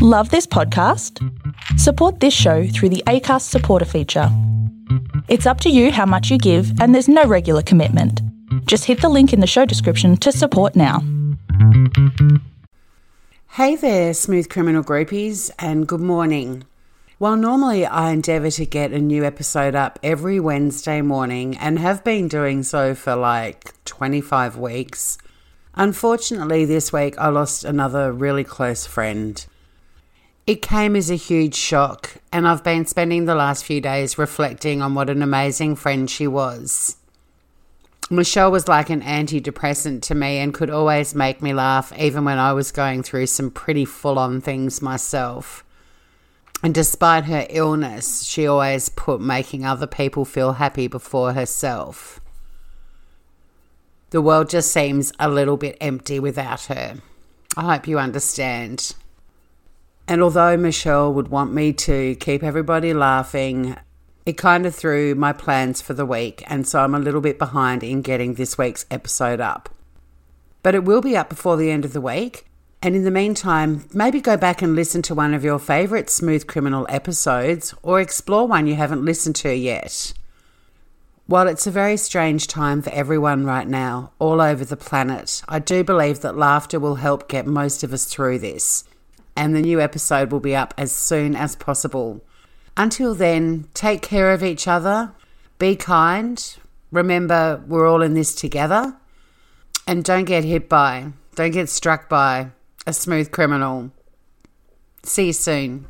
Love this podcast? Support this show through the ACAST supporter feature. It's up to you how much you give, and there's no regular commitment. Just hit the link in the show description to support now. Hey there, smooth criminal groupies, and good morning. While normally I endeavour to get a new episode up every Wednesday morning and have been doing so for like 25 weeks, unfortunately this week I lost another really close friend. It came as a huge shock, and I've been spending the last few days reflecting on what an amazing friend she was. Michelle was like an antidepressant to me and could always make me laugh, even when I was going through some pretty full on things myself. And despite her illness, she always put making other people feel happy before herself. The world just seems a little bit empty without her. I hope you understand. And although Michelle would want me to keep everybody laughing, it kind of threw my plans for the week, and so I'm a little bit behind in getting this week's episode up. But it will be up before the end of the week, and in the meantime, maybe go back and listen to one of your favourite Smooth Criminal episodes or explore one you haven't listened to yet. While it's a very strange time for everyone right now, all over the planet, I do believe that laughter will help get most of us through this, and the new episode will be up as soon as possible. Until then, take care of each other, be kind, remember we're all in this together, and don't get hit by, don't get struck by a smooth criminal. See you soon.